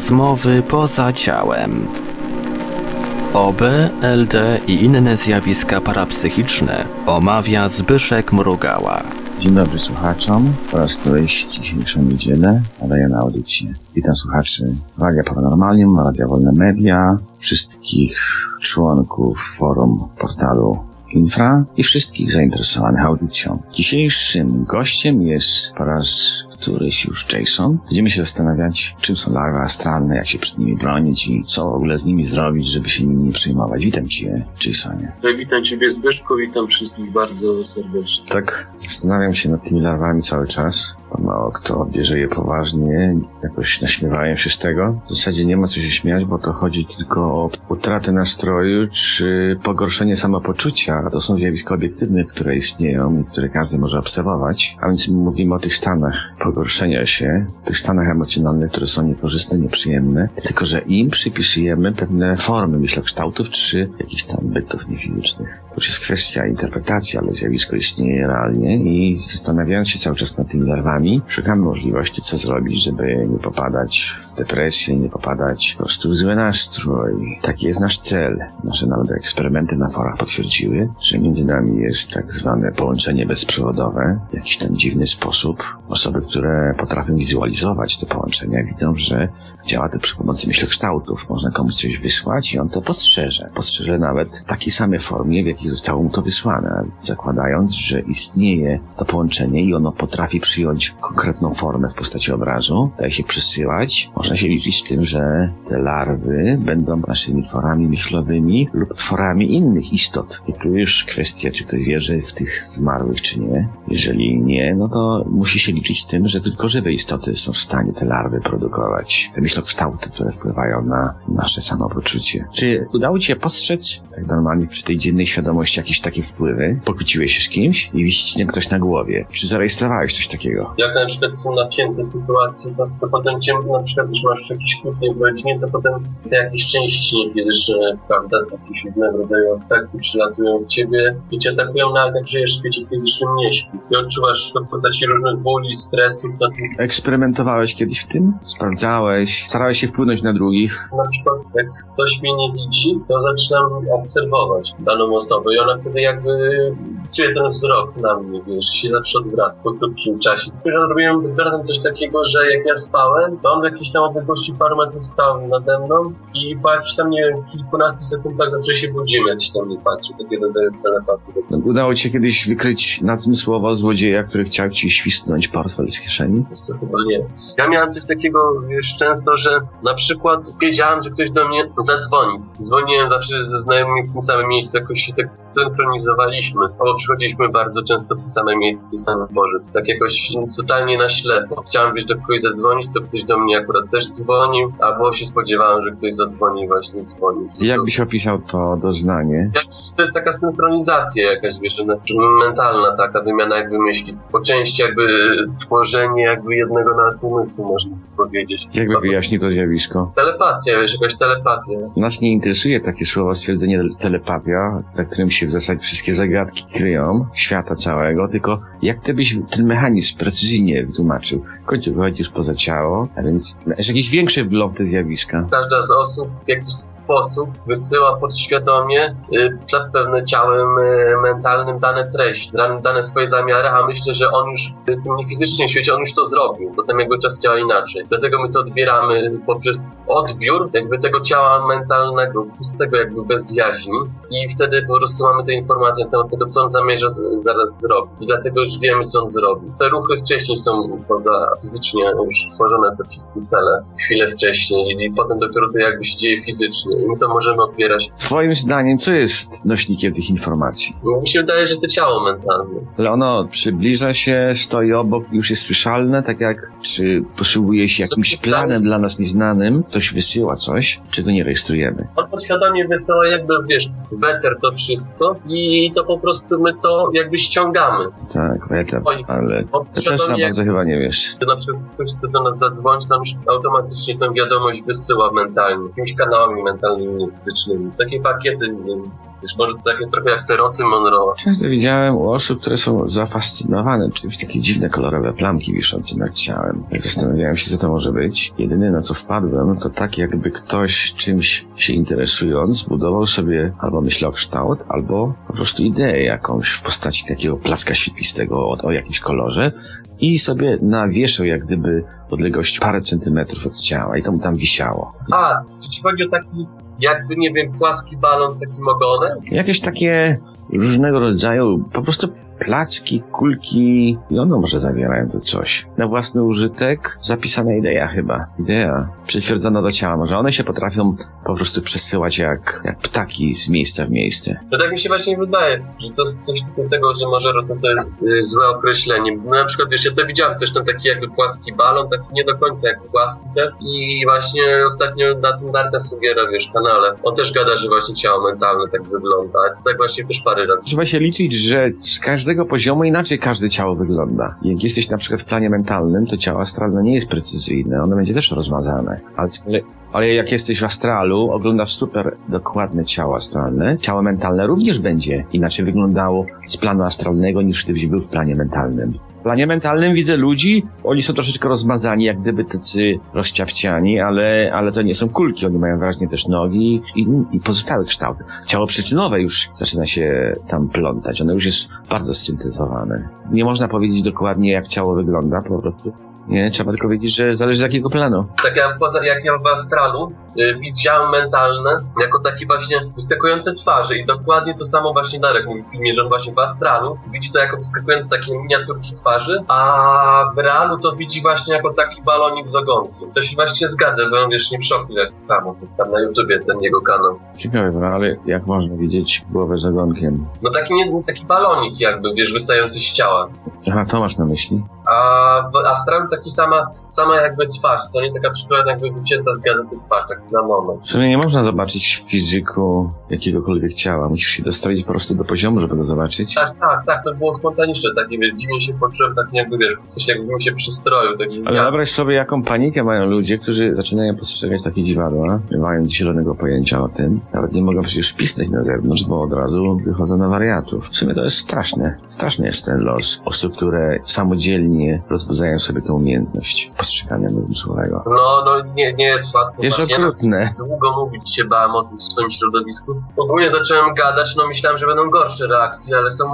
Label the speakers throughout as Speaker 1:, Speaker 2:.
Speaker 1: Rozmowy poza ciałem. OB, LD i inne zjawiska parapsychiczne omawia Zbyszek Mrugała.
Speaker 2: Dzień dobry słuchaczom po raz któryś dzisiejszą niedzielę nadaję na audycję. Witam słuchaczy Radia Paranormalium, Radia Wolne Media, wszystkich członków forum portalu Infra i wszystkich zainteresowanych audycją. Dzisiejszym gościem jest po raz któryś już Jason. Będziemy się zastanawiać, czym są larwy astralne, jak się przed nimi bronić i co w ogóle z nimi zrobić, żeby się nimi nie przejmować. Witam Cię, Jasonie.
Speaker 3: Witam Ciebie Zbyszku, witam wszystkich bardzo serdecznie.
Speaker 2: Tak, zastanawiam się nad tymi larwami cały czas. Mało kto bierze je poważnie, jakoś naśmiewają się z tego. W zasadzie nie ma co się śmiać, bo to chodzi tylko o utratę nastroju czy pogorszenie samopoczucia. To są zjawiska obiektywne, które istnieją i które każdy może obserwować. A więc mówimy o tych stanach pogorszenia się, tych stanach emocjonalnych, które są niekorzystne, nieprzyjemne, tylko że im przypisujemy pewne formy myślokształtów czy jakichś tam bytów niefizycznych. To już jest kwestia interpretacji, ale zjawisko istnieje realnie i zastanawiając się cały czas nad tymi larwami, szukamy możliwości, co zrobić, żeby nie popadać w depresję, nie popadać po prostu w zły nastrój. Taki jest nasz cel. Nasze nawet eksperymenty na forach potwierdziły, że między nami jest tak zwane połączenie bezprzewodowe w jakiś tam dziwny sposób. Osoby, które potrafią wizualizować te połączenia, widzą, że działa to przy pomocy myślokształtów. Można komuś coś wysłać i on to postrzeże. Postrzeże nawet w takiej samej formie, w jakiej zostało mu to wysłane, zakładając, że istnieje to połączenie i ono potrafi przyjąć konkretną formę w postaci obrazu, daje się przesyłać. Można się liczyć z tym, że te larwy będą naszymi tworami myślowymi lub tworami innych istot. I tu już kwestia, czy ktoś wierzy w tych zmarłych, czy nie. Jeżeli nie, no to musi się liczyć z tym, że tylko żywe istoty są w stanie te larwy produkować. Te myślokształty, które wpływają na nasze samopoczucie. Czy udało Ci się postrzec, tak normalnie przy tej dziennej świadomości, jakieś takie wpływy? Pokłóciłeś się z kimś i wisi ktoś na głowie. Czy zarejestrowałeś coś takiego?
Speaker 3: Jak na przykład są napięte sytuacje, to, to potem cię na przykład już masz jakieś kłótnie w rodzinie, to potem te jakieś części niefizyczne, prawda, jakieś różnego rodzaju aspekty przylatują w ciebie i cię atakują nawet jak żyjesz w świecie fizycznym nie śpisz. I odczuwasz to w postaci różnych bóli, stresów, to
Speaker 2: Eksperymentowałeś kiedyś w tym? Sprawdzałeś? Starałeś się wpłynąć na drugich?
Speaker 3: na przykład jak ktoś mnie nie widzi, to zaczynam obserwować daną osobę i ona wtedy jakby czuje ten wzrok na mnie, wiesz, się zawsze odwraca po krótkim czasie. Później robiłem bezbredem coś takiego, że jak ja spałem, to on w jakiejś tam odległości paru metrów stał nade mną i po jakichś tam, nie wiem, kilkunastu sekundach zawsze się budzimy, jak się tam nie patrzy, takie rodzaje telepatii.
Speaker 2: Udało ci się kiedyś wykryć nadzmysłowo złodzieja, który chciał ci świsnąć portfel z kieszeni?
Speaker 3: Co, chyba nie. Ja miałem coś takiego, wiesz, często, że na przykład wiedziałem, że ktoś do mnie zadzwoni. Dzwoniłem zawsze ze znajomymi w tym samym miejscu, jakoś się tak synchronizowaliśmy. Albo przychodziliśmy bardzo często w te same miejsce, w ten sam dworzec. Tak jakoś totalnie na ślepo. Chciałem, wiesz, do kogoś zadzwonić, to ktoś do mnie akurat też dzwonił, albo się spodziewałem, że ktoś zadzwoni i właśnie dzwonił.
Speaker 2: Jak byś opisał to doznanie?
Speaker 3: Ja, to jest taka synchronizacja jakaś, wiesz, że mentalna taka wymiana jakby myśli. Po części jakby tworzenie jakby jednego nawet umysłu, można powiedzieć.
Speaker 2: Jakby wyjaśnił to zjawisko?
Speaker 3: Telepatia, wiesz, jakaś telepatia.
Speaker 2: Nas nie interesuje takie słowo stwierdzenie telepatia, za którym się w zasadzie wszystkie zagadki kryją, świata całego, tylko jak ty byś ten mechanizm precyzyjnie wytłumaczył? W końcu wychodzisz poza ciało, a więc jakiś większy w te zjawiska.
Speaker 3: Każda z osób w jakiś sposób wysyła podświadomie y, zapewne ciałem y, mentalnym dane treści, dane, dane swoje zamiary, a myślę, że on już w tym niefizycznym świecie on już to zrobił, potem jego czas działa inaczej. Dlatego my to odbieramy poprzez odbiór jakby tego ciała mentalnego, pustego jakby bez jaźni i wtedy po prostu mamy te informacje na temat tego, co on zamierza zaraz zrobić. I dlatego już wiemy, co on zrobi. Te ruchy wcześniej są poza fizycznie już stworzone te wszystkie cele chwilę wcześniej i potem dopiero to jakby się dzieje fizycznie i my to możemy opierać.
Speaker 2: Twoim zdaniem, co jest nośnikiem tych informacji?
Speaker 3: Mi się wydaje, że to ciało mentalne.
Speaker 2: Ale ono przybliża się, stoi obok, już jest słyszalne, tak jak, czy posługuje się jakimś planem dla nas nieznanym, ktoś wysyła coś, czego nie rejestrujemy.
Speaker 3: On podświadomie wysyła jakby, wiesz, weter to wszystko i to po prostu my to jakby ściągamy.
Speaker 2: Tak, wetem,
Speaker 3: Oj.
Speaker 2: ale to też za bardzo chyba nie wiesz.
Speaker 3: Gdy na przykład ktoś chce do nas zadzwonić, to on już automatycznie tę wiadomość wysyła mentalnie, jakimiś kanałami mentalnymi, fizycznymi. Takie pakiety nie wiem, Wiesz, może to takie trochę jak te roty Monroe.
Speaker 2: Często widziałem u osób, które są zafascynowane czymś takie dziwne, kolorowe plamki wiszące nad ciałem. Zastanawiałem się, co to może być. Jedyne, na co wpadłem, to tak jakby ktoś czymś się interesując, budował sobie albo myślał kształt, albo po prostu ideę jakąś w postaci takiego placka świetlistego o, o jakimś kolorze i sobie nawieszał jak gdyby odległość parę centymetrów od ciała i to mu tam wisiało.
Speaker 3: A, czy ci chodzi o taki, jakby, nie wiem, płaski balon, takim ogonem?
Speaker 2: Jakieś takie różnego rodzaju, po prostu placki, kulki i one może zawierają to coś. Na własny użytek zapisana idea chyba. Idea przytwierdzona do ciała. Może one się potrafią po prostu przesyłać jak, jak ptaki z miejsca w miejsce.
Speaker 3: To tak mi się właśnie wydaje, że to jest coś tego, że może to, jest y, złe określenie. No, na przykład, wiesz, ja to widziałem też ten taki jakby płaski balon, taki nie do końca jak płaski też i właśnie ostatnio na tym Darka Sugiera, wiesz, kanale, on też gada, że właśnie ciało mentalne tak wygląda. Tak właśnie też parę razy.
Speaker 2: Trzeba się liczyć, że z każdego poziomu inaczej każde ciało wygląda. Jak jesteś na przykład w planie mentalnym, to ciało astralne nie jest precyzyjne, ono będzie też rozmazane. Ale, ale jak jesteś w astralu, oglądasz super dokładne ciało astralne, ciało mentalne również będzie inaczej wyglądało z planu astralnego niż gdybyś był w planie mentalnym. Planie mentalnym widzę ludzi, oni są troszeczkę rozmazani, jak gdyby tacy rozciapciani, ale, ale to nie są kulki, oni mają wyraźnie też nogi i, i pozostałe kształty. Ciało przyczynowe już zaczyna się tam plątać, ono już jest bardzo syntezowane. Nie można powiedzieć dokładnie, jak ciało wygląda, po prostu nie, trzeba tylko wiedzieć, że zależy z jakiego planu.
Speaker 3: Tak jak, poza, jak ja w astralu y, widziałem mentalne jako takie właśnie wyskakujące twarze i dokładnie to samo właśnie Darek mówi w filmie, że on właśnie w astralu widzi to jako wyskakujące takie miniaturki twarzy, a w realu to widzi właśnie jako taki balonik z ogonkiem. To się właśnie zgadza, bo on wiesz nie w szoku jak samo, tam na YouTubie ten jego kanał.
Speaker 2: Ciekawe, no, ale jak można widzieć głowę z ogonkiem?
Speaker 3: No taki, nie, taki balonik jakby, wiesz, wystający z ciała.
Speaker 2: Aha, to masz na myśli?
Speaker 3: A w astralu taki sama, sama jakby twarz, co nie taka przykład jakby wycięta z gazety twarz, tak na moment.
Speaker 2: W sumie nie można zobaczyć w fizyku jakiegokolwiek ciała. Musisz się dostroić po prostu do poziomu, żeby go zobaczyć.
Speaker 3: Tak, tak, tak, to było spontaniczne, takie wiesz, dziwnie się poczułem, tak jakby wiesz, coś jakbym się przystroił, tak
Speaker 2: Ale wyobraź sobie, jaką panikę mają ludzie, którzy zaczynają postrzegać takie dziwadła, nie mając zielonego pojęcia o tym. Nawet nie mogą przecież pisnąć na zewnątrz, bo od razu wychodzą na wariatów. W sumie to jest straszne. Straszny jest ten los osób, które samodzielnie rozbudzają sobie tę umiejętność postrzegania zmysłowego.
Speaker 3: No, no, nie, nie jest łatwo.
Speaker 2: Jest
Speaker 3: Właśnie
Speaker 2: okrutne.
Speaker 3: Długo mówić się bałem o tym w swoim środowisku. Ogólnie zacząłem gadać, no myślałem, że będą gorsze reakcje, ale są,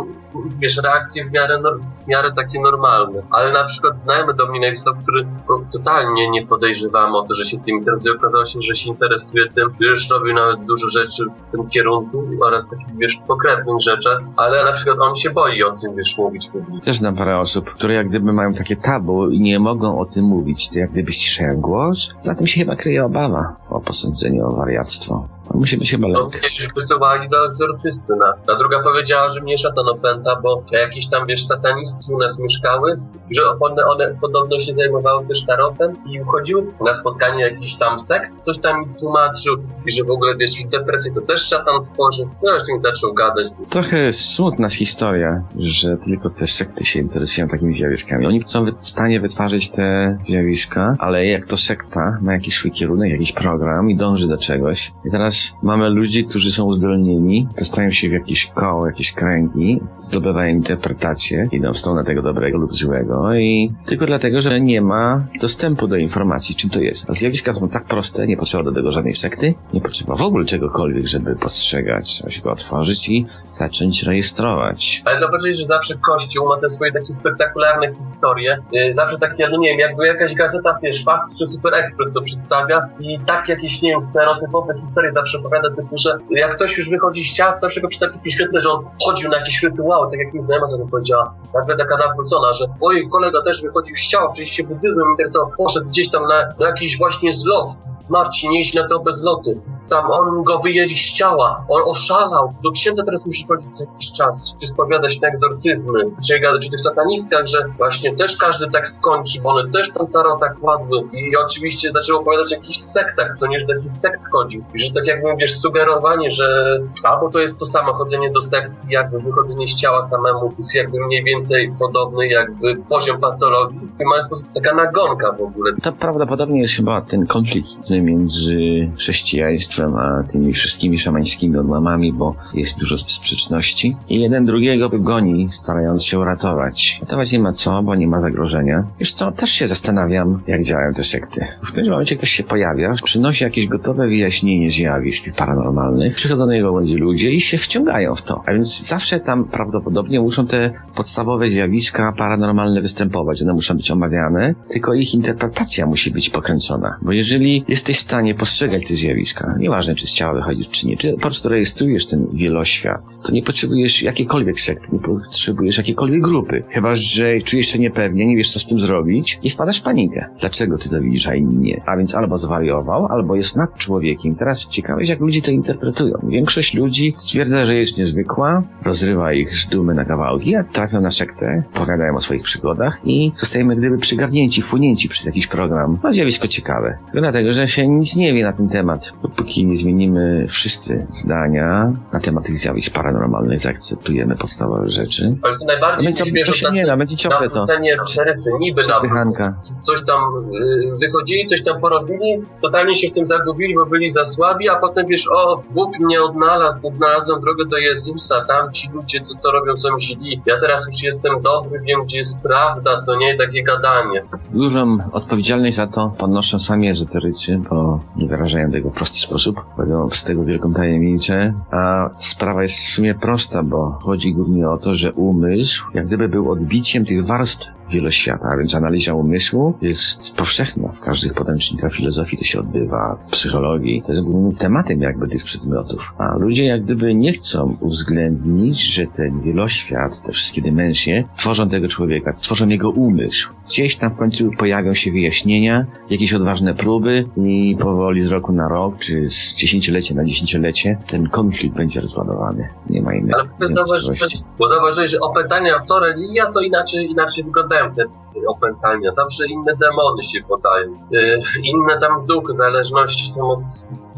Speaker 3: wiesz, reakcje w miarę, nor- w miarę takie normalne. Ale na przykład znajomy do mnie napisał, który no, totalnie nie podejrzewałem o to, że się tym interesuje. Okazało się, że się interesuje tym, że już robił nawet dużo rzeczy w tym kierunku oraz takich, wiesz, pokrewnych rzeczach, ale na przykład on się boi o tym, wiesz, mówić publicznie.
Speaker 2: Też znam parę osób, które jak gdyby mają takie tabu i nie mogą o tym mówić. To jak gdyby ściszają głos. Za tym się chyba kryje obawa o posądzenie o wariactwo. Musi być chyba lek.
Speaker 3: już wysyłali do egzorcysty. Na. Ta druga powiedziała, że mnie szatan opęta, bo jakieś tam, wiesz, satanistki u nas mieszkały, że one, one podobno się zajmowały też tarotem i uchodziły na spotkanie jakiś tam sekt, coś tam mi tłumaczył i że w ogóle, wiesz, już depresję to też szatan tworzy. No, już mi zaczął gadać.
Speaker 2: Trochę smutna historia, że tylko te sekty się interesują takimi zjawiskami. Oni są w stanie wytwarzać te zjawiska, ale jak to sekta ma jakiś swój kierunek, jakiś program i dąży do czegoś. I teraz mamy ludzi, którzy są uzdolnieni, dostają się w jakieś koło, jakieś kręgi, zdobywają interpretację, idą w stronę tego dobrego lub złego i tylko dlatego, że nie ma dostępu do informacji, czym to jest. A zjawiska są tak proste, nie potrzeba do tego żadnej sekty, nie potrzeba w ogóle czegokolwiek, żeby postrzegać, trzeba się go otworzyć i zacząć rejestrować.
Speaker 3: Ale zobaczyli, że zawsze Kościół ma te swoje takie spektakularne historie. Yy, zawsze takie, no nie wiem, jakby jakaś gazeta, wiesz, fakt czy super ekspert to przedstawia i tak jakieś, nie wiem, stereotypowe historie zawsze opowiada typu, że jak ktoś już wychodzi z ciała, zawsze go przedstawia takie świetne, że on chodził na jakieś rytuały, tak jak mi znajoma za to powiedziała, nagle taka nawrócona, że oj, kolega też wychodził z ciała, przecież się buddyzmem interesował, poszedł gdzieś tam na, na jakiś właśnie zlot, Marcin, jeźdź na te obezloty. Tam on go wyjęli z ciała, on oszalał. Do księdza teraz musi chodzić co jakiś czas, czy spowiadać na egzorcyzmy, czy gadać o tych satanistkach, że właśnie też każdy tak skończy, bo one też tam tarota kładły. I oczywiście zaczęło opowiadać o jakichś sektach, co nie, że do jakichś sekt chodzi. I że tak jakby, wiesz, sugerowanie, że albo to jest to samo chodzenie do sekcji, jakby wychodzenie z ciała samemu, jest jakby mniej więcej podobny jakby poziom patologii. Tym sposób taka nagonka w ogóle.
Speaker 2: To prawdopodobnie jest chyba ten konflikt między chrześcijaństwem a tymi wszystkimi szamańskimi odłamami, bo jest dużo sprzeczności. I jeden drugiego goni, starając się uratować. Ratować nie ma co, bo nie ma zagrożenia. Wiesz co, też się zastanawiam, jak działają te sekty. W pewnym momencie ktoś się pojawia, przynosi jakieś gotowe wyjaśnienie zjawisk tych paranormalnych, przychodzą do niego będzie ludzie i się wciągają w to. A więc zawsze tam prawdopodobnie muszą te podstawowe zjawiska paranormalne występować. One muszą być omawiane, tylko ich interpretacja musi być pokręcona. Bo jeżeli jesteś w stanie postrzegać te zjawiska, nieważne czy z ciała wychodzisz, czy nie, czy po prostu rejestrujesz ten wieloświat, to nie potrzebujesz jakiejkolwiek sekty, nie potrzebujesz jakiejkolwiek grupy. Chyba, że czujesz się niepewnie, nie wiesz co z tym zrobić i wpadasz w panikę. Dlaczego ty to widzisz, a inni nie? A więc albo zwariował, albo jest nad człowiekiem. Teraz ciekawe jak ludzie to interpretują. Większość ludzi stwierdza, że jest niezwykła, rozrywa ich z dumy na kawałki, a trafią na sektę, powiadają o swoich przygodach i zostajemy gdyby przygarnięci, wchłonięci przez jakiś program. No zjawisko ciekawe. Dlatego, że się nic nie wie na ten temat. Dopóki nie zmienimy wszyscy zdania na temat tych zjawisk paranormalnych, zaakceptujemy podstawowe rzeczy.
Speaker 4: Ale to najbardziej
Speaker 2: Będzie
Speaker 4: mnie
Speaker 2: to się nie da, będzie ciągle to.
Speaker 4: szeryfy, niby
Speaker 2: Przepychanka.
Speaker 4: coś tam y, wychodzili, coś tam porobili, totalnie się w tym zagubili, bo byli za słabi, a potem wiesz, o, Bóg mnie odnalazł, odnalazłem drogę do Jezusa, tam ci ludzie, co to robią, są źli, ja teraz już jestem dobry, wiem, gdzie jest prawda, co nie, takie gadanie.
Speaker 2: Dużą odpowiedzialność za to ponoszą sami ezoterycy, bo nie wyrażają tego w prosty sposób. Robią z tego wielką tajemnicę, a sprawa jest w sumie prosta, bo chodzi głównie o to, że umysł jak gdyby był odbiciem tych warstw wieloświata, a więc analiza umysłu jest powszechna w każdych podręcznikach filozofii, to się odbywa w psychologii. To jest głównym tematem jakby tych przedmiotów. A ludzie jak gdyby nie chcą uwzględnić, że ten wieloświat, te wszystkie dymensje tworzą tego człowieka, tworzą jego umysł. Gdzieś tam w końcu pojawią się wyjaśnienia, jakieś odważne próby i powoli z roku na rok, czy z dziesięciolecia na dziesięciolecie ten konflikt będzie rozładowany. Nie ma innej
Speaker 4: Ale
Speaker 2: możliwości.
Speaker 4: bo zauważyłeś, że opętania co religia, to inaczej, inaczej wyglądają te opętania. Zawsze inne demony się podają. Yy, inne tam duchy, w zależności od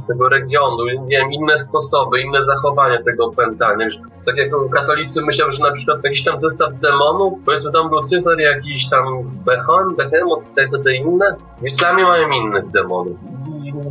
Speaker 4: tego regionu, nie wiem, inne sposoby, inne zachowania tego opętania. Tak jak katolicy myślą, że na przykład jakiś tam zestaw demonów, powiedzmy tam Lucyfer, jakiś tam Behon, Behemoth, te, te inne, w islamie mają innych demonów.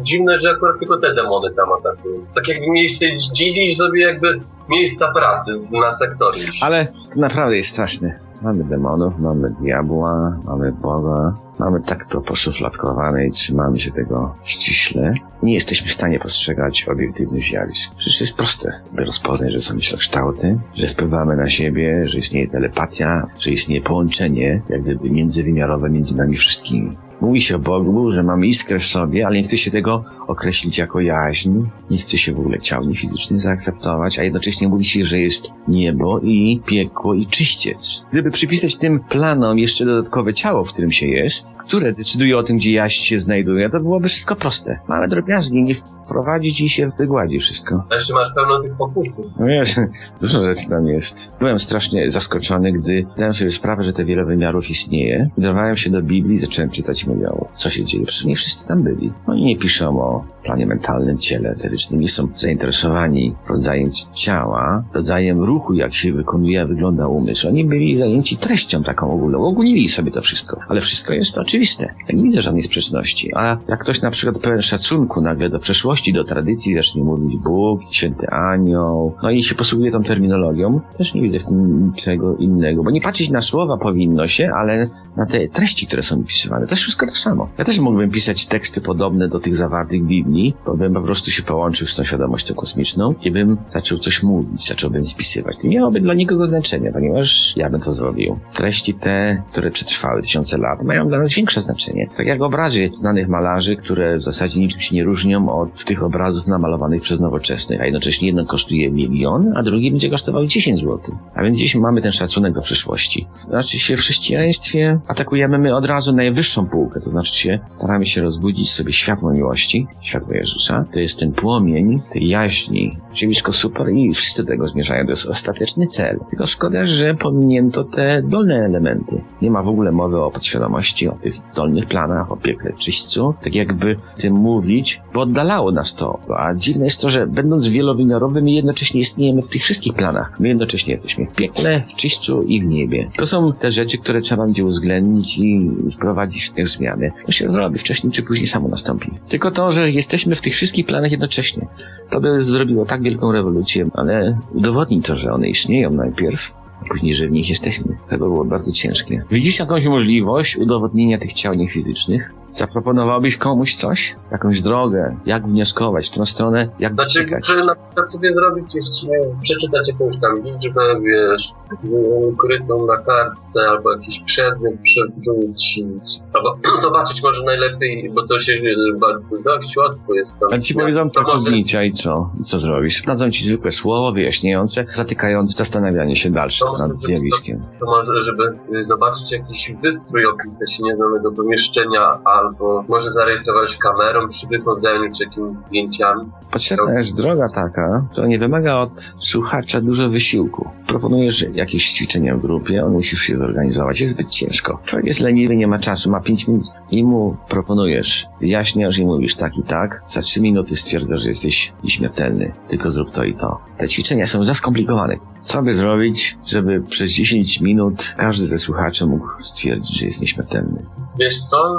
Speaker 4: Dziwne, że akurat tylko te demony tam atakują. Tak jakby mieli sobie dzieli sobie jakby miejsca pracy na sektorze.
Speaker 2: Ale to naprawdę jest straszne. Mamy demonów, mamy diabła, mamy Boga, mamy tak to poszufladkowane i trzymamy się tego ściśle. Nie jesteśmy w stanie postrzegać obiektywnych zjawisk. Przecież to jest proste, by rozpoznać, że są kształty, że wpływamy na siebie, że istnieje telepatia, że istnieje połączenie, jak gdyby międzywymiarowe między nami wszystkimi. Mówi się o Bogu, że mamy iskrę w sobie, ale nie chce się tego określić jako jaźń, nie chce się w ogóle ciał niefizycznych zaakceptować, a jednocześnie mówi się, że jest niebo i piekło i czyściec. Gdyby przypisać tym planom jeszcze dodatkowe ciało, w którym się jest, które decyduje o tym, gdzie jaźń się znajduje, to byłoby wszystko proste. Małe drobiazgi, nie wprowadzić i się wygładzi wszystko.
Speaker 4: Jeszcze masz pełno tych pokusów.
Speaker 2: No wiesz, dużo rzeczy tam jest. Byłem strasznie zaskoczony, gdy zdałem sobie sprawę, że te wiele wymiarów istnieje. Udawałem się do Biblii, zacząłem czytać i mówię, co się dzieje. Przecież nie wszyscy tam byli. Oni nie piszą o planie mentalnym, ciele eterycznym, nie są zainteresowani rodzajem ciała, rodzajem ruchu, jak się wykonuje, wygląda umysł. Oni byli zajęci treścią taką ogólną. Ogólnili sobie to wszystko. Ale wszystko jest oczywiste. Ja nie widzę żadnej sprzeczności. A jak ktoś na przykład pełen szacunku nagle do przeszłości, do tradycji zacznie mówić Bóg, święty anioł, no i się posługuje tą terminologią, też nie widzę w tym niczego innego. Bo nie patrzeć na słowa powinno się, ale na te treści, które są opisywane. To jest wszystko to samo. Ja też mógłbym pisać teksty podobne do tych zawartych Biblii, bo bym po prostu się połączył z tą świadomością kosmiczną i bym zaczął coś mówić, zacząłbym spisywać. To nie miałoby dla nikogo znaczenia, ponieważ ja bym to zrobił. Treści te, które przetrwały tysiące lat, mają dla nas większe znaczenie. Tak jak obrazy znanych malarzy, które w zasadzie niczym się nie różnią od tych obrazów namalowanych przez nowoczesnych, a jednocześnie jedno kosztuje milion, a drugi będzie kosztował 10 zł. A więc dziś mamy ten szacunek do przyszłości. Znaczy się w chrześcijaństwie atakujemy my od razu najwyższą półkę, to znaczy się staramy się rozbudzić sobie światło miłości, światło Jezusa. To jest ten płomień tej jaźni. Zjawisko super i wszyscy do tego zmierzają. To jest ostateczny cel. Tylko szkoda, że pominięto te dolne elementy. Nie ma w ogóle mowy o podświadomości, o tych dolnych planach, o piekle czyśćcu. Tak jakby tym mówić, bo oddalało nas to. A dziwne jest to, że będąc wielowymiarowym, jednocześnie istniejemy w tych wszystkich planach. My jednocześnie jesteśmy w piekle, w czyśćcu i w niebie. To są te rzeczy, które trzeba będzie uwzględnić i wprowadzić w te zmiany. To się zrobi wcześniej czy później samo nastąpi. Tylko to, że jesteśmy w tych wszystkich planach jednocześnie. To by zrobiło tak wielką rewolucję, ale udowodnij to, że one istnieją najpierw, później, że w nich jesteśmy. To by było bardzo ciężkie. Widzisz jakąś możliwość udowodnienia tych ciał niefizycznych? Zaproponowałbyś komuś coś? Jakąś drogę? Jak wnioskować w tą stronę? Jak
Speaker 4: Znaczy,
Speaker 2: dociekać?
Speaker 4: że na przykład sobie zrobić, jeśli przeczytać jakąś tam liczbę, wiesz, z ukrytą na kartce, albo jakiś przedmiot przewrócić, albo zobaczyć może najlepiej, bo to się bardzo dość łatwo jest tam.
Speaker 2: A ci powiedzą
Speaker 4: to
Speaker 2: pracownicza i co? I co zrobisz? Dadzą ci zwykłe słowo wyjaśniające, zatykające zastanawianie się dalsze Nad zjawiskiem.
Speaker 4: to może, żeby y, zobaczyć jakiś wystrój, opisać nieznanego pomieszczenia, albo może zorientować kamerą przy wychodzeniu, czy jakimiś zdjęciami.
Speaker 2: Potrzebna jest droga taka, która nie wymaga od słuchacza dużo wysiłku. Proponujesz jakieś ćwiczenia w grupie, on musisz się zorganizować, jest zbyt ciężko. Człowiek jest leniwy, nie ma czasu, ma 5 minut i mu proponujesz, wyjaśniasz i mówisz tak i tak, za 3 minuty stwierdzasz, że jesteś nieśmiertelny, tylko zrób to i to. Te ćwiczenia są za skomplikowane. Co by zrobić, żeby przez 10 minut każdy ze słuchaczy mógł stwierdzić, że jest nieśmiertelny?
Speaker 4: Wiesz co,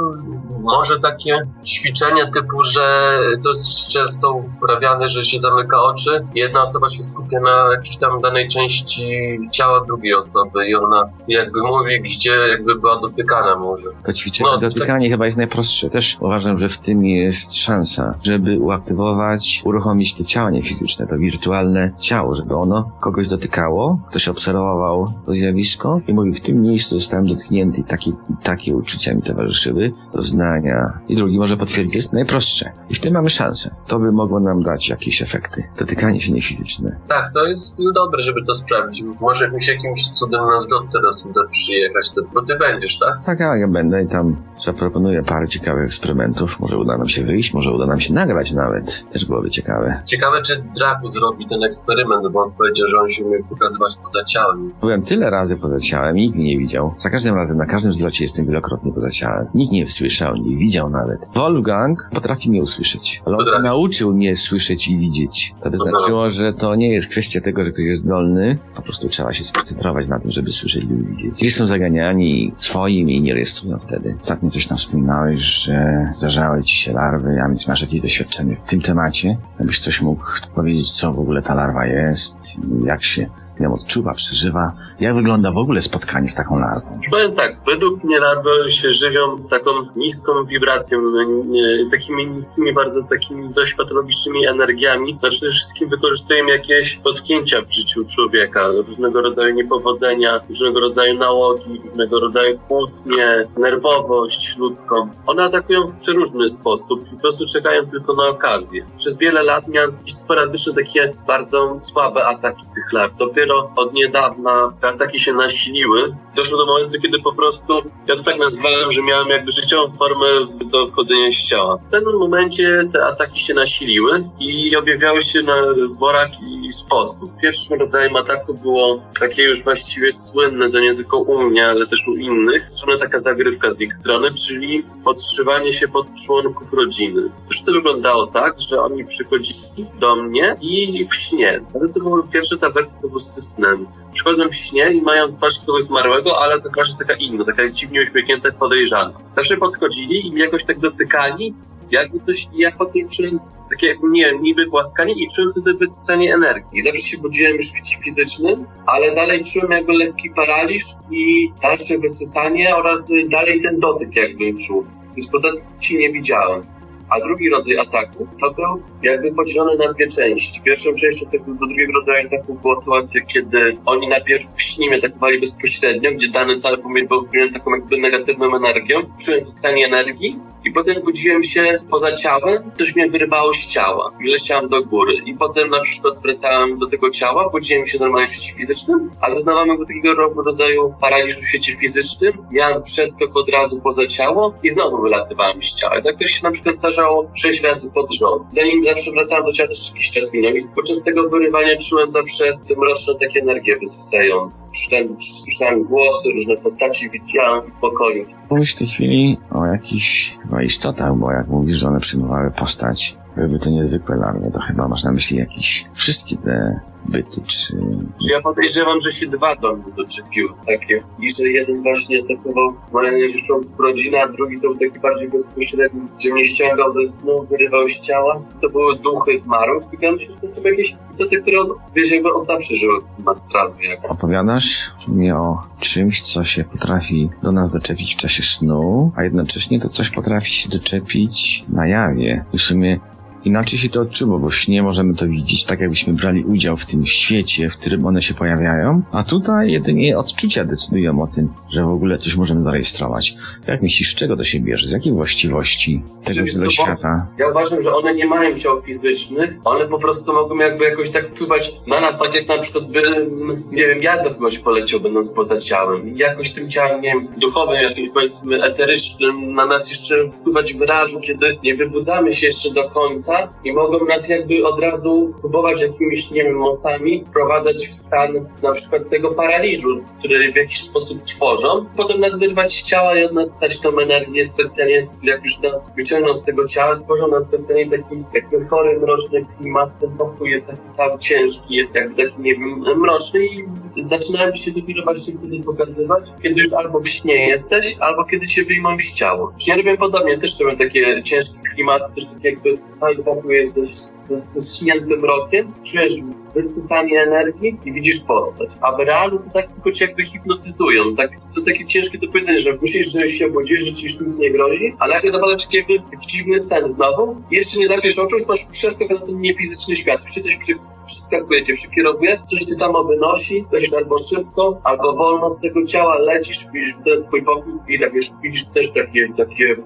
Speaker 4: może takie ćwiczenie typu, że to jest często uprawiane, że się zamyka oczy, jedna osoba się skupia na jakiejś tam danej części ciała drugiej osoby i ona jakby mówi, gdzie jakby była dotykana może.
Speaker 2: To ćwiczenie
Speaker 4: No,
Speaker 2: dotykanie chyba jest najprostsze. Też uważam, że w tym jest szansa, żeby uaktywować, uruchomić te ciała niefizyczne, to wirtualne ciało, żeby ono kogoś dotykało, ktoś obserwował to zjawisko i mówi, w tym miejscu zostałem dotknięty i takie, takie uczucia mi towarzyszyły, doznania. I drugi może potwierdzić, jest najprostsze. I w tym mamy szansę. To by mogło nam dać jakieś efekty. Dotykanie się niefizyczne.
Speaker 4: Tak, to jest dobre, żeby to sprawdzić. Może mi się jakimś cudem na zlot teraz uda przyjechać, to, bo ty będziesz, tak?
Speaker 2: Tak, a ja będę i tam zaproponuję parę ciekawych eksperymentów. Może uda nam się wyjść, może uda nam się nagrać nawet. Też byłoby ciekawe.
Speaker 4: Ciekawe, czy Draku zrobi ten eksperyment, bo on powiedział, że on się umie pokazywać poza ciałem.
Speaker 2: Byłem tyle razy poza ciałem, nikt mnie nie widział. Za każdym razem, na każdym zlocie jestem wielokrotnie poza ciałem. Nikt nie słyszał, nie widział nawet. Wolfgang potrafi mnie usłyszeć, ale on się nauczył mnie słyszeć i widzieć. To by znaczyło, że to nie jest kwestia tego, że ktoś jest zdolny, po prostu trzeba się skoncentrować na tym, żeby słyszeć i widzieć. Gdzieś są zaganiani swoim i nie rejestrują wtedy. Ostatnio coś tam wspominałeś, że zdarzały ci się larwy, a więc masz jakieś doświadczenie w tym temacie. Jakbyś coś mógł powiedzieć, co w ogóle ta larwa jest i jak się ją odczuwa, przeżywa. Jak wygląda w ogóle spotkanie z taką larwą?
Speaker 3: Powiem tak, według mnie larwy się żywią taką niską wibracją, nie, takimi niskimi, bardzo takimi dość patologicznymi energiami. No przede wszystkim wykorzystują jakieś potknięcia w życiu człowieka, różnego rodzaju niepowodzenia, różnego rodzaju nałogi, różnego rodzaju kłótnie, nerwowość ludzką. One atakują w przeróżny sposób i po prostu czekają tylko na okazję. Przez wiele lat miałem sporadyczne takie bardzo słabe ataki tych larw. Dopiero od niedawna te ataki się nasiliły. Doszło do momentu, kiedy po prostu, ja to tak nazwałem, że miałem jakby życiową formę do wchodzenia z ciała. W pewnym momencie te ataki się nasiliły i objawiały się na woraki sposób. Pierwszym rodzajem ataku było takie już właściwie słynne, to nie tylko u mnie, ale też u innych, strona taka zagrywka z ich strony, czyli podszywanie się pod członków rodziny. Też to wyglądało tak, że oni przychodzili do mnie i w śnie. Ale to była pierwsza ta wersja po prostu ze snem. Przychodzą w śnie i mają twarz kogoś zmarłego, ale ta twarz jest taka inna, taka dziwnie uśmiechnięta, podejrzana. Zawsze podchodzili i jakoś tak dotykali, jakby coś, i ja potem czułem takie, nie niby głaskanie i czułem wtedy wysysanie energii. Zawsze się budziłem już w świecie fizycznym, ale dalej czułem jakby lekki paraliż i dalsze wysysanie oraz dalej ten dotyk jakby czuł. Więc poza tym ci nie widziałem. A drugi rodzaj ataku to był jakby podzielony na dwie części. Pierwszą częścią tego do drugiego rodzaju ataku była sytuacja, kiedy oni najpierw w śnie atakowali bezpośrednio, gdzie dany cały pomiar był wypełniony taką jakby negatywną energią. Czułem wysysanie energii i potem budziłem się poza ciałem, coś mnie wyrywało z ciała i leciałem do góry. I potem na przykład wracałem do tego ciała, budziłem się normalnie w świecie fizycznym, ale doznawałem jakby takiego ro- rodzaju paraliżu w świecie fizycznym. Miałem przeskok od razu poza ciało i znowu wylatywałem z ciała. I tak to się na przykład zdarzało sześć razy pod rząd. Zanim zawsze wracałem do ciała, też jakiś czas minął i podczas tego wyrywania czułem zawsze te mroczne takie energie wysysające. Słyszałem, słyszałem głosy, różne postaci widziałem w pokoju.
Speaker 2: Mówisz w tej chwili o jakichś chyba istotach, bo jak mówisz, że one przyjmowały postać Były to niezwykłe dla mnie. To chyba masz na myśli jakieś wszystkie te byty, czy...
Speaker 3: Czy ja podejrzewam, że się dwa domy doczepiły takie. I że jeden właśnie atakował moją najbliższą rodzinę, a drugi to był taki bardziej bezpośredni, gdzie mnie ściągał ze snu, wyrywał z ciała. To były duchy zmarłych. I wiem, że to są jakieś istoty, które on, wiesz, jakby od zawsze żyły w astralnie. Jak
Speaker 2: Opowiadasz mnie o czymś, co się potrafi do nas doczepić w czasie snu, a jednocześnie to coś potrafi się doczepić na jawie. W sumie inaczej się to odczuwa, bo w śnie możemy to widzieć, tak jakbyśmy brali udział w tym świecie, w którym one się pojawiają, a tutaj jedynie odczucia decydują o tym, że w ogóle coś możemy zarejestrować. Jak myślisz, z czego to się bierze? Z jakich właściwości tego, świata?
Speaker 3: Ja uważam, że one nie mają ciał fizycznych, one po prostu mogą jakby jakoś tak wpływać na nas, tak jak na przykład by, mm, nie wiem, ja do kogoś poleciał, będąc poza ciałem. I jakoś tym ciałem, nie wiem, duchowym, jakimś powiedzmy eterycznym na nas jeszcze wpływać w realu, kiedy nie wybudzamy się jeszcze do końca i mogą nas jakby od razu próbować jakimiś, nie wiem, mocami wprowadzać w stan na przykład tego paraliżu, który w jakiś sposób tworzą. Potem nas wyrwać z ciała i od nas stać tą energię specjalnie, jak już nas wyciągną z tego ciała, tworzą nas specjalnie taki jakby chory, mroczny klimat. Ten pokój jest taki cały ciężki, jakby taki, nie wiem, mroczny i zaczynają się dopiero właśnie wtedy pokazywać, kiedy już albo w śnie jesteś, albo kiedy cię wyjmą z ciała. Ja robię podobnie, też robię takie ciężkie klimaty, też tak jakby cały jest ze, ze, ze śniętym rokiem, czujesz wysysanie energii i widzisz postać. A w realu to tak tylko cię jakby hipnotyzują. Tak, to jest takie ciężkie do powiedzenia, że myślisz, że się obudziłeś, że ci już nic nie grozi, ale jak zapadasz jakby dziwny sen znowu jeszcze nie zamkniesz oczu, już masz przeskok na ten niefizyczny świat. Czy coś przy, przeskakuje cię, przekierowuje, coś cię samo wynosi, lecisz albo szybko, albo wolno z tego ciała, lecisz, widzisz ten swój pokój i tak wiesz, widzisz też takie, takie,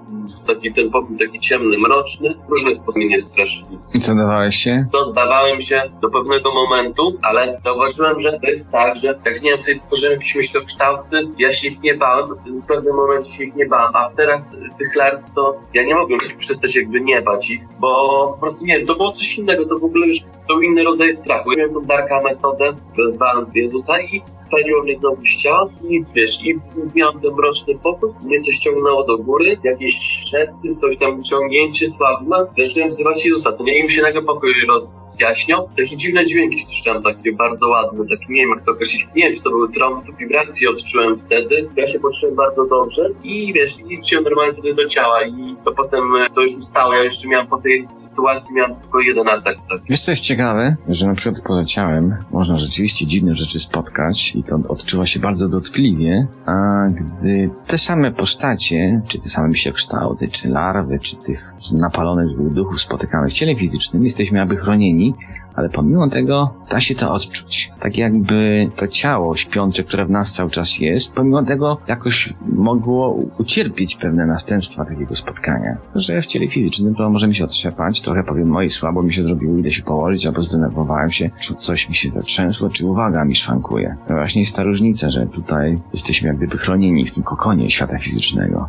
Speaker 3: taki ten pokój taki ciemny, mroczny, różne sposoby mnie straszyli
Speaker 2: I co dawałeś się?
Speaker 3: to oddawałem się do pewnego momentu, ale zauważyłem, że to jest tak, że jak nie wiem, sobie tworzyłem jakieś myślokształty, ja się ich nie bałem, w pewnym momencie się ich nie bałem, a teraz tych larw to ja nie mogłem się przestać jakby nie bać ich, bo po prostu nie wiem, to było coś innego, to w ogóle już to był inny rodzaj Ja miałem tą darka metodę, wezwałem Jezusa i wpaliło mnie znowu z ciała i wiesz, i miałem ten mroczny pokój, mnie coś ciągnęło do góry, jakieś szepty, coś tam ciągnięcie sławne, zacząłem wzywać Jezusa, to nie im się nagle pokój rozjaśniał, takie dziwne dźwięki słyszałem, takie bardzo ładne, takie nie wiem jak to określić, nie wiem czy to były trąby, to wibracje odczułem wtedy, ja się poczułem bardzo dobrze i wiesz, i wróciłem normalnie wtedy do ciała i to potem e, to już ustało, ja jeszcze miałem po tej sytuacji, miałem tylko jeden atak, tak.
Speaker 2: Wiesz, co jest ciekawe? Że na przykład poza ciałem można rzeczywiście dziwne rzeczy spotkać i to odczuwa się bardzo dotkliwie, a gdy te same postacie, czy te same kształty, czy larwy, czy tych napalonych duchów spotykamy w ciele fizycznym, jesteśmy aby chronieni, ale pomimo tego da się to odczuć. Tak jakby to ciało śpiące, które w nas cały czas jest, pomimo tego jakoś mogło ucierpieć pewne następstwa takiego spotkania. Że w ciele fizycznym to możemy się otrzepać, trochę powiem, oj, słabo mi się zrobiło, idę się położyć, albo zdenerwowałem się, czy coś mi się zatrzęsło, czy uwaga mi szwankuje. To właśnie jest ta różnica, że tutaj jesteśmy jak gdyby chronieni w tym kokonie świata fizycznego.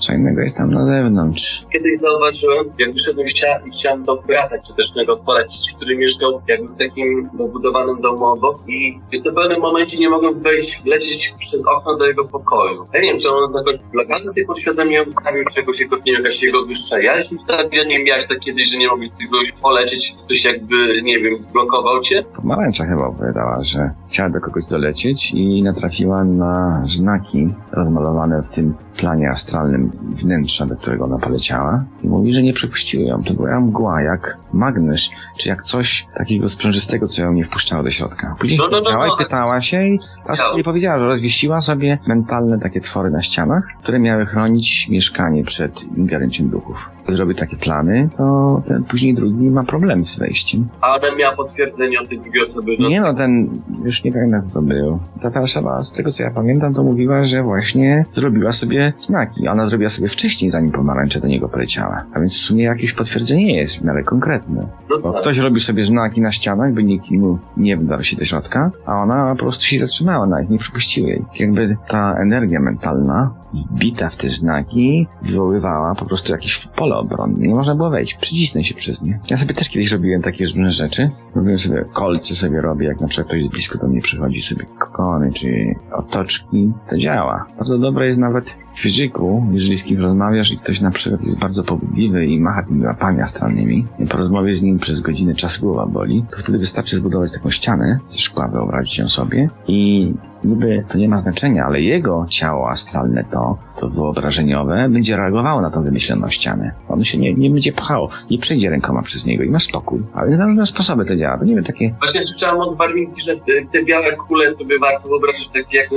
Speaker 2: Co innego jest tam na zewnątrz.
Speaker 3: Kiedyś zauważyłem, jak wyszedłem z ciała i chciałem do brata ciotecznego polecić, który mieszkał jakby w takim budowanym domu obok i w pewnym momencie nie mogłem wejść, lecieć przez okno do jego pokoju. Ja nie wiem, czy on jakąś blokadę sobie podświadomie ustawił czegoś jako, nie wiem, jakaś jego wyższa jaźń ustawiła, nie miałeś tak kiedyś, że nie mogłeś kogoś polecieć, ktoś jakby, nie wiem, blokował cię.
Speaker 2: Pomarańcza chyba opowiadała, że chciała do kogoś dolecieć i natrafiła na znaki rozmalowane w tym planie astralnym wnętrza, do którego ona poleciała i mówi, że nie przepuściły ją. To była mgła, jak magnes, czy jak coś takiego sprężystego, co ją nie wpuszczało do środka. Później
Speaker 3: No, no, no, no.
Speaker 2: i pytała się i
Speaker 3: Chciał.
Speaker 2: nie powiedziała, że rozwieściła sobie mentalne takie twory na ścianach, które miały chronić mieszkanie przed ingerencją duchów. Zrobi takie plany, to ten później drugi ma problem z wejściem.
Speaker 3: A ona miała potwierdzenie od tej drugiej osoby, że
Speaker 2: Nie no, ten, już nie pamiętam kto to był. Ta, ta osoba, z tego co ja pamiętam, to mówiła, że właśnie zrobiła sobie znaki. Ona zrobiła sobie wcześniej, zanim pomarańcza do niego poleciała. A więc w sumie jakieś potwierdzenie jest w miarę konkretne.
Speaker 3: no,
Speaker 2: Bo
Speaker 3: tak.
Speaker 2: ktoś robi sobie znaki na ścianach, by nikt mu nie wdarł się do środka, a ona po prostu się zatrzymała na nich, nie przypuściły jej. Jakby ta energia mentalna wbita w te znaki wywoływała po prostu jakieś pole falobron. Nie można było wejść. Przycisnę się przez nie. Ja sobie też kiedyś robiłem takie różne rzeczy. Robiłem sobie kolce sobie robię, jak na przykład ktoś blisko do mnie przychodzi sobie kokony czy otoczki. To działa. Bardzo dobre jest nawet w fizyku, jeżeli z kimś rozmawiasz i ktoś na przykład jest bardzo pobudliwy i macha tymi łapami astralnymi i po rozmowie z nim przez godzinę czas głowa boli, to wtedy wystarczy zbudować taką ścianę ze szkła, wyobrazić ją sobie i niby to nie ma znaczenia, ale jego ciało astralne, to, to wyobrażeniowe, będzie reagowało na tą wymyśloną ścianę. Ono się nie, nie będzie pchało, nie przejdzie rękoma przez niego i ma spokój. Ale na różne sposoby to działa. To nie wiem, takie...
Speaker 3: Właśnie słyszałem od Barwinki, że te białe kule sobie warto wyobrazić takie jak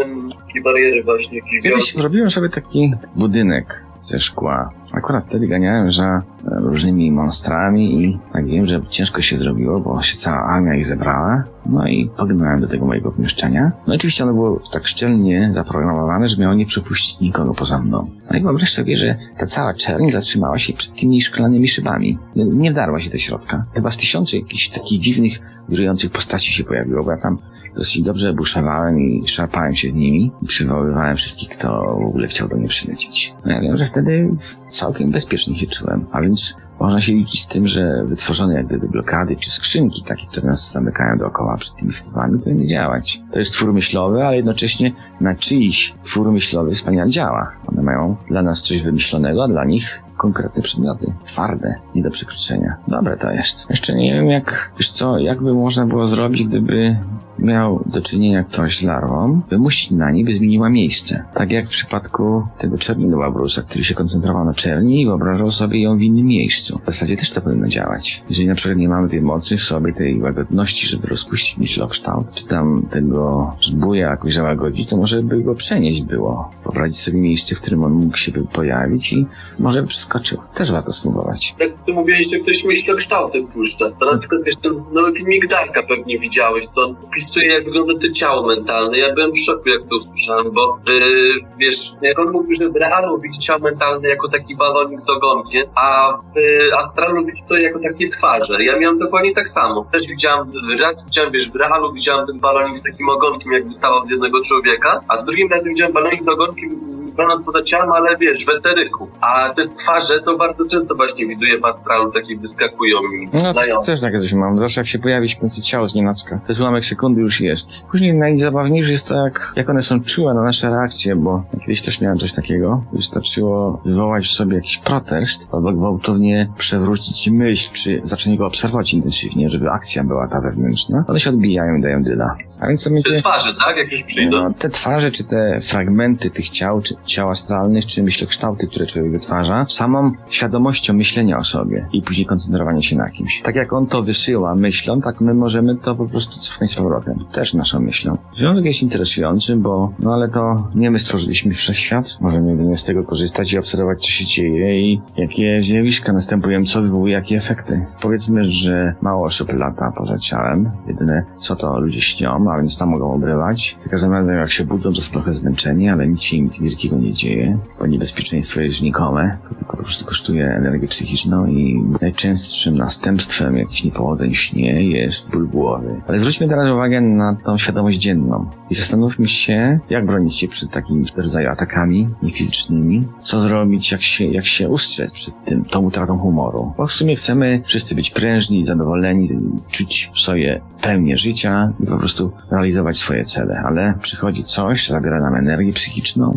Speaker 3: takie bariery właśnie.
Speaker 2: Kiedyś zrobiłem sobie taki budynek ze szkła. Akurat wtedy ganiałem za e, różnymi monstrami i tak wiem, że ciężko się zrobiło, bo się cała armia ich zebrała. No i pognałem do tego mojego pomieszczenia. No oczywiście ono było tak szczelnie zaprogramowane, że miało nie przepuścić nikogo poza mną. No i wyobraź sobie, że ta cała czerń zatrzymała się przed tymi szklanymi szybami. Nie, nie wdarła się do środka. Chyba z tysiące jakichś takich dziwnych, wirujących postaci się pojawiło, bo ja tam dosyć dobrze buszowałem i szarpałem się z nimi i przywoływałem wszystkich, kto w ogóle chciał do mnie przylecieć. No ja wiem, że wtedy całkiem bezpiecznie się czułem, a więc można się liczyć z tym, że wytworzone jak gdyby blokady czy skrzynki takie, które nas zamykają dookoła przed tymi wpływami, powinny działać. To jest twór myślowy, ale jednocześnie na czyjś twór myślowy wspaniale działa. One mają dla nas coś wymyślonego, a dla nich konkretne przedmioty. Twarde, nie do przekroczenia. Dobre to jest. Jeszcze nie wiem jak, wiesz co, jakby można było zrobić, gdyby miał do czynienia ktoś z larwą, wymusić na niej, by zmieniła miejsce. Tak jak w przypadku tego czerninego Brusa, który się koncentrował na czerni i wyobrażał sobie ją w innym miejscu. W zasadzie też to powinno działać. Jeżeli na przykład nie mamy tej mocy w sobie, tej łagodności, żeby rozpuścić myślokształt, czy tam tego zbuja jakoś załagodzić, to może by go przenieść było. Wyobrazić sobie miejsce, w którym on mógł się pojawić i może by przeskoczył. Też warto spróbować.
Speaker 3: Tak ty mówiłeś, że ktoś myślokształtem puszcza. To na przykład wiesz, ten nowy filmik Darka pewnie widziałeś, co on opisuje jak wygląda to ciało mentalne. Ja byłem w szoku jak to usłyszałem, bo yy, wiesz, jak on mówił, że w realu widzi ciało mentalne jako taki balonik z ogonkiem, a w yy, astralu widzi to jako takie twarze. Ja miałem dokładnie tak samo. Też widziałem, raz widziałem, wiesz, w realu widziałem ten balonik z takim ogonkiem, jak wystawał z jednego człowieka, a z drugim razem widziałem balonik z ogonkiem będąc poza ciałem, ale wiesz, w eteryku. A te twarze to bardzo często właśnie widuję w astralu, takie wyskakują mi.
Speaker 2: No,
Speaker 3: dają.
Speaker 2: też takie coś mam. Zawsze jak się pojawi śpiące ciało z nienacka, to jest ułamek sekundy już jest. Później najzabawniejsze jest to, jak, one są czułe na nasze reakcje, bo kiedyś też miałem coś takiego. Wystarczyło wywołać w sobie jakiś protest, albo gwałtownie przewrócić myśl, czy zacząć go obserwować intensywnie, żeby akcja była ta wewnętrzna. One się odbijają i dają dyla. A więc co
Speaker 3: Te
Speaker 2: między...
Speaker 3: twarze, tak? Jak już przyjdą.
Speaker 2: No, te twarze, czy te fragmenty tych ciał, czy ciał astralnych, czy myślokształty, które człowiek wytwarza, samą świadomością myślenia o sobie i później koncentrowania się na kimś. Tak jak on to wysyła myślą, tak my możemy to po prostu cofnąć z powrotem. Też naszą myślą. Związek jest interesujący, bo, no ale to nie my stworzyliśmy wszechświat. Możemy jedynie z tego korzystać i obserwować, co się dzieje i jakie zjawiska następują, co wywołuje jakie efekty. Powiedzmy, że mało osób lata poza ciałem. Jedyne, co to ludzie śnią, a więc tam mogą obrywać. Za każdym razem, jak się budzą, to są trochę zmęczeni, ale nic się im wielkiego nie dzieje, bo niebezpieczeństwo jest znikome. Tylko po prostu kosztuje energię psychiczną i najczęstszym następstwem jakichś niepowodzeń w śnie jest ból głowy. Ale zwróćmy teraz uwagę na tą świadomość dzienną i zastanówmy się, jak bronić się przed takimi rodzaju atakami niefizycznymi, co zrobić, jak się, jak się ustrzec przed tym, tą utratą humoru. Bo w sumie chcemy wszyscy być prężni, zadowoleni, czuć sobie pełnię życia i po prostu realizować swoje cele, ale przychodzi coś, zabiera nam energię psychiczną,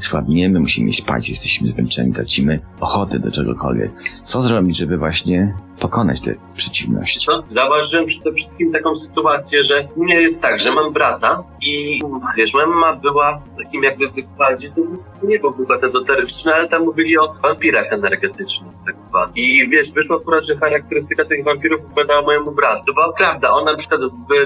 Speaker 2: słabniemy, musimy spać, jesteśmy zmęczeni, tracimy ochotę do czegokolwiek. Co zrobić, żeby właśnie pokonać tę przeciwność?
Speaker 3: Co? Zauważyłem przede wszystkim taką sytuację, że u mnie jest tak, że mam brata i wiesz, moja mama była takim jakby wykładzie, to nie był wykład ezoteryczny, ale tam mówili o wampirach energetycznych tak zwanych. I wiesz, wyszło akurat, że charakterystyka tych wampirów odpowiadała mojemu bratu. To była prawda, ona na przykład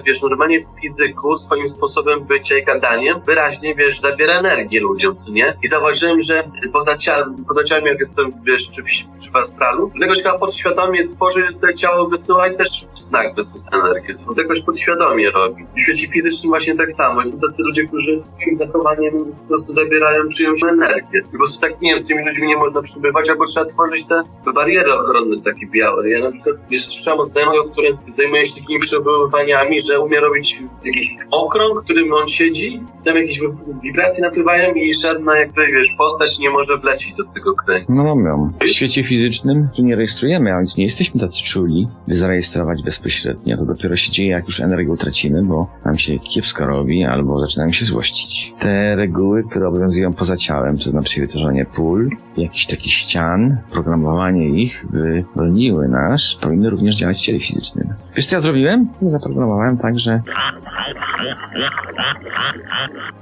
Speaker 3: wiesz, normalnie w fizyku swoim sposobem bycia i gadaniem wyraźnie, wiesz, zabiera energię ludziom, co nie? I zauważyłem, że poza ciałem, poza ciałem jak jestem, wiesz, czy czy w astralu, jakoś chyba podświadomie tworzy te ciało, wysyła i też w snach wysyła energię. To jakoś podświadomie robi. W świecie fizycznym właśnie tak samo. Są tacy ludzie, którzy swoim zachowaniem po prostu zabierają czyjąś energię. I po prostu tak, nie wiem, z tymi ludźmi nie można przybywać, albo trzeba tworzyć te bariery ochronne takie białe. Ja na przykład wiesz, słyszałem od znajomego, który zajmuje się takimi przebywaniami, że umie robić jakiś okrąg, w którym on siedzi, tam jakieś wibracje napływają i żadna jakby, wiesz, postać nie może wlecieć do tego kręgu.
Speaker 2: No, no. W świecie fizycznym tu nie rejestrujemy, a więc nie jesteśmy tacy czuli, by zarejestrować bezpośrednio. To dopiero się dzieje, jak już energię utracimy, bo nam się kiepsko robi albo zaczynamy się złościć. Te reguły, które obowiązują poza ciałem, to znaczy wytwarzanie pól, jakichś takich ścian, programowanie ich, by broniły nas, powinny również działać w ciele fizycznym. Wiesz co ja zrobiłem? Zaprogramowałem tak, że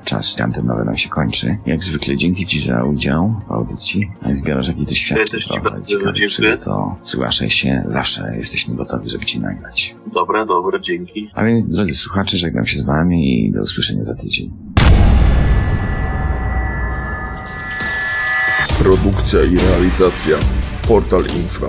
Speaker 2: czas antenowy nam się kończy. Jak zwykle dzięki Ci za udział w audycji. A jak zbierasz jakieś doświadczenia,
Speaker 3: też Ci
Speaker 2: prawda,
Speaker 3: bardzo
Speaker 2: ciekawe to zgłaszaj się. Zawsze jesteśmy gotowi, żeby Ci nagrać.
Speaker 3: Dobra, dobra, dzięki.
Speaker 2: A więc, drodzy słuchacze, żegnam się z Wami i do usłyszenia za tydzień.
Speaker 5: Produkcja i realizacja Portal Infra